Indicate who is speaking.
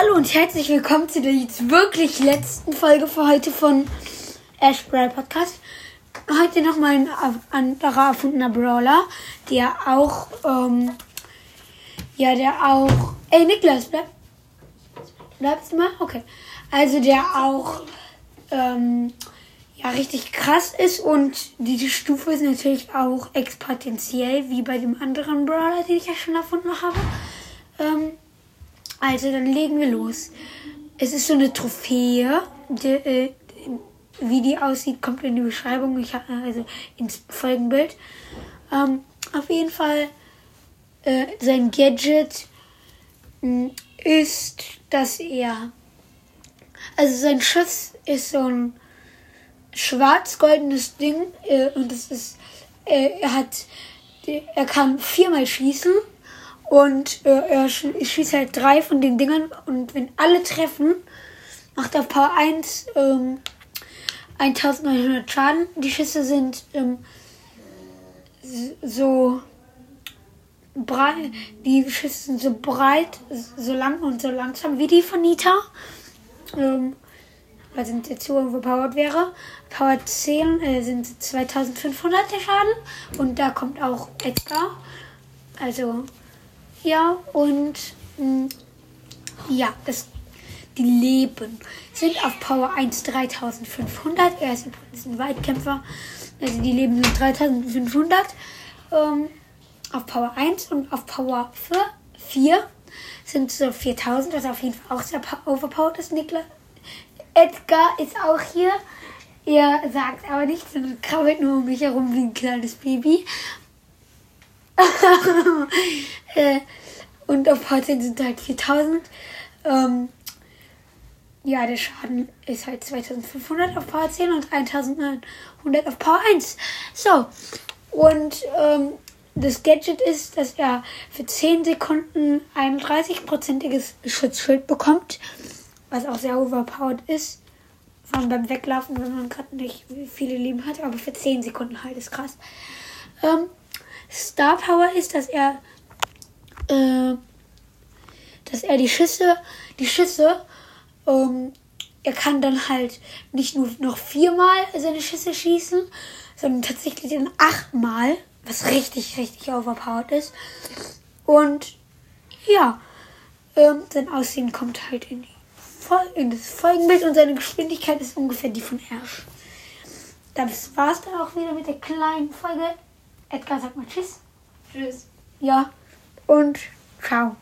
Speaker 1: Hallo und herzlich willkommen zu der jetzt wirklich letzten Folge für heute von Ash Brawl Podcast. Heute nochmal ein anderer erfundener Brawler, der auch, ähm, ja, der auch, ey Niklas, bleib, bleibst du mal? Okay. Also der auch, ähm, ja, richtig krass ist und diese Stufe ist natürlich auch exponentiell, wie bei dem anderen Brawler, den ich ja schon erfunden habe. Ähm, also, dann legen wir los. Es ist so eine Trophäe. Die, äh, wie die aussieht, kommt in die Beschreibung. Ich also ins Folgenbild. Ähm, auf jeden Fall äh, sein Gadget mh, hm, ist, dass er also sein Schuss ist so ein schwarz-goldenes Ding äh, und es ist äh, er hat er kann viermal schießen und äh, er schießt halt drei von den Dingern und wenn alle treffen, macht er Power 1 ähm, 1900 Schaden. Die Schüsse sind ähm, so breit, die Schüsse sind so breit, so lang und so langsam wie die von Nita. Ähm, weil sind jetzt so overpowered wäre. Power 10 äh, sind 2500 der Schaden und da kommt auch Edgar. Also ja, und mh, mm, ja, das, die Leben sind auf Power 1 3500. Er ist übrigens ein Weitkämpfer. Also die Leben sind 3500 ähm, auf Power 1 und auf Power 4 sind so 4000. Das ist auf jeden Fall auch sehr overpowered ist. Niklas Edgar ist auch hier. Er sagt aber nichts und krabbelt nur um mich herum wie ein kleines Baby. Äh, und auf 10 sind halt 4000. Ähm, ja, der Schaden ist halt 2500 auf Power 10 und 1900 auf Power 1. So, und ähm, das Gadget ist, dass er für 10 Sekunden ein 30-prozentiges Schutzschild bekommt, was auch sehr overpowered ist. Vor allem beim Weglaufen, wenn man gerade nicht viele Leben hat, aber für 10 Sekunden halt ist krass. Ähm, Star Power ist, dass er äh, dass er die Schüsse, die Schüsse, ähm, er kann dann halt nicht nur noch viermal seine Schüsse schießen, sondern tatsächlich dann achtmal, was richtig, richtig overpowered ist. Und ja, ähm, sein Aussehen kommt halt in, in das Folgenbild und seine Geschwindigkeit ist ungefähr die von Ash. Das war's dann auch wieder mit der kleinen Folge. Edgar sagt mal Tschüss.
Speaker 2: Tschüss.
Speaker 1: Ja, und ciao.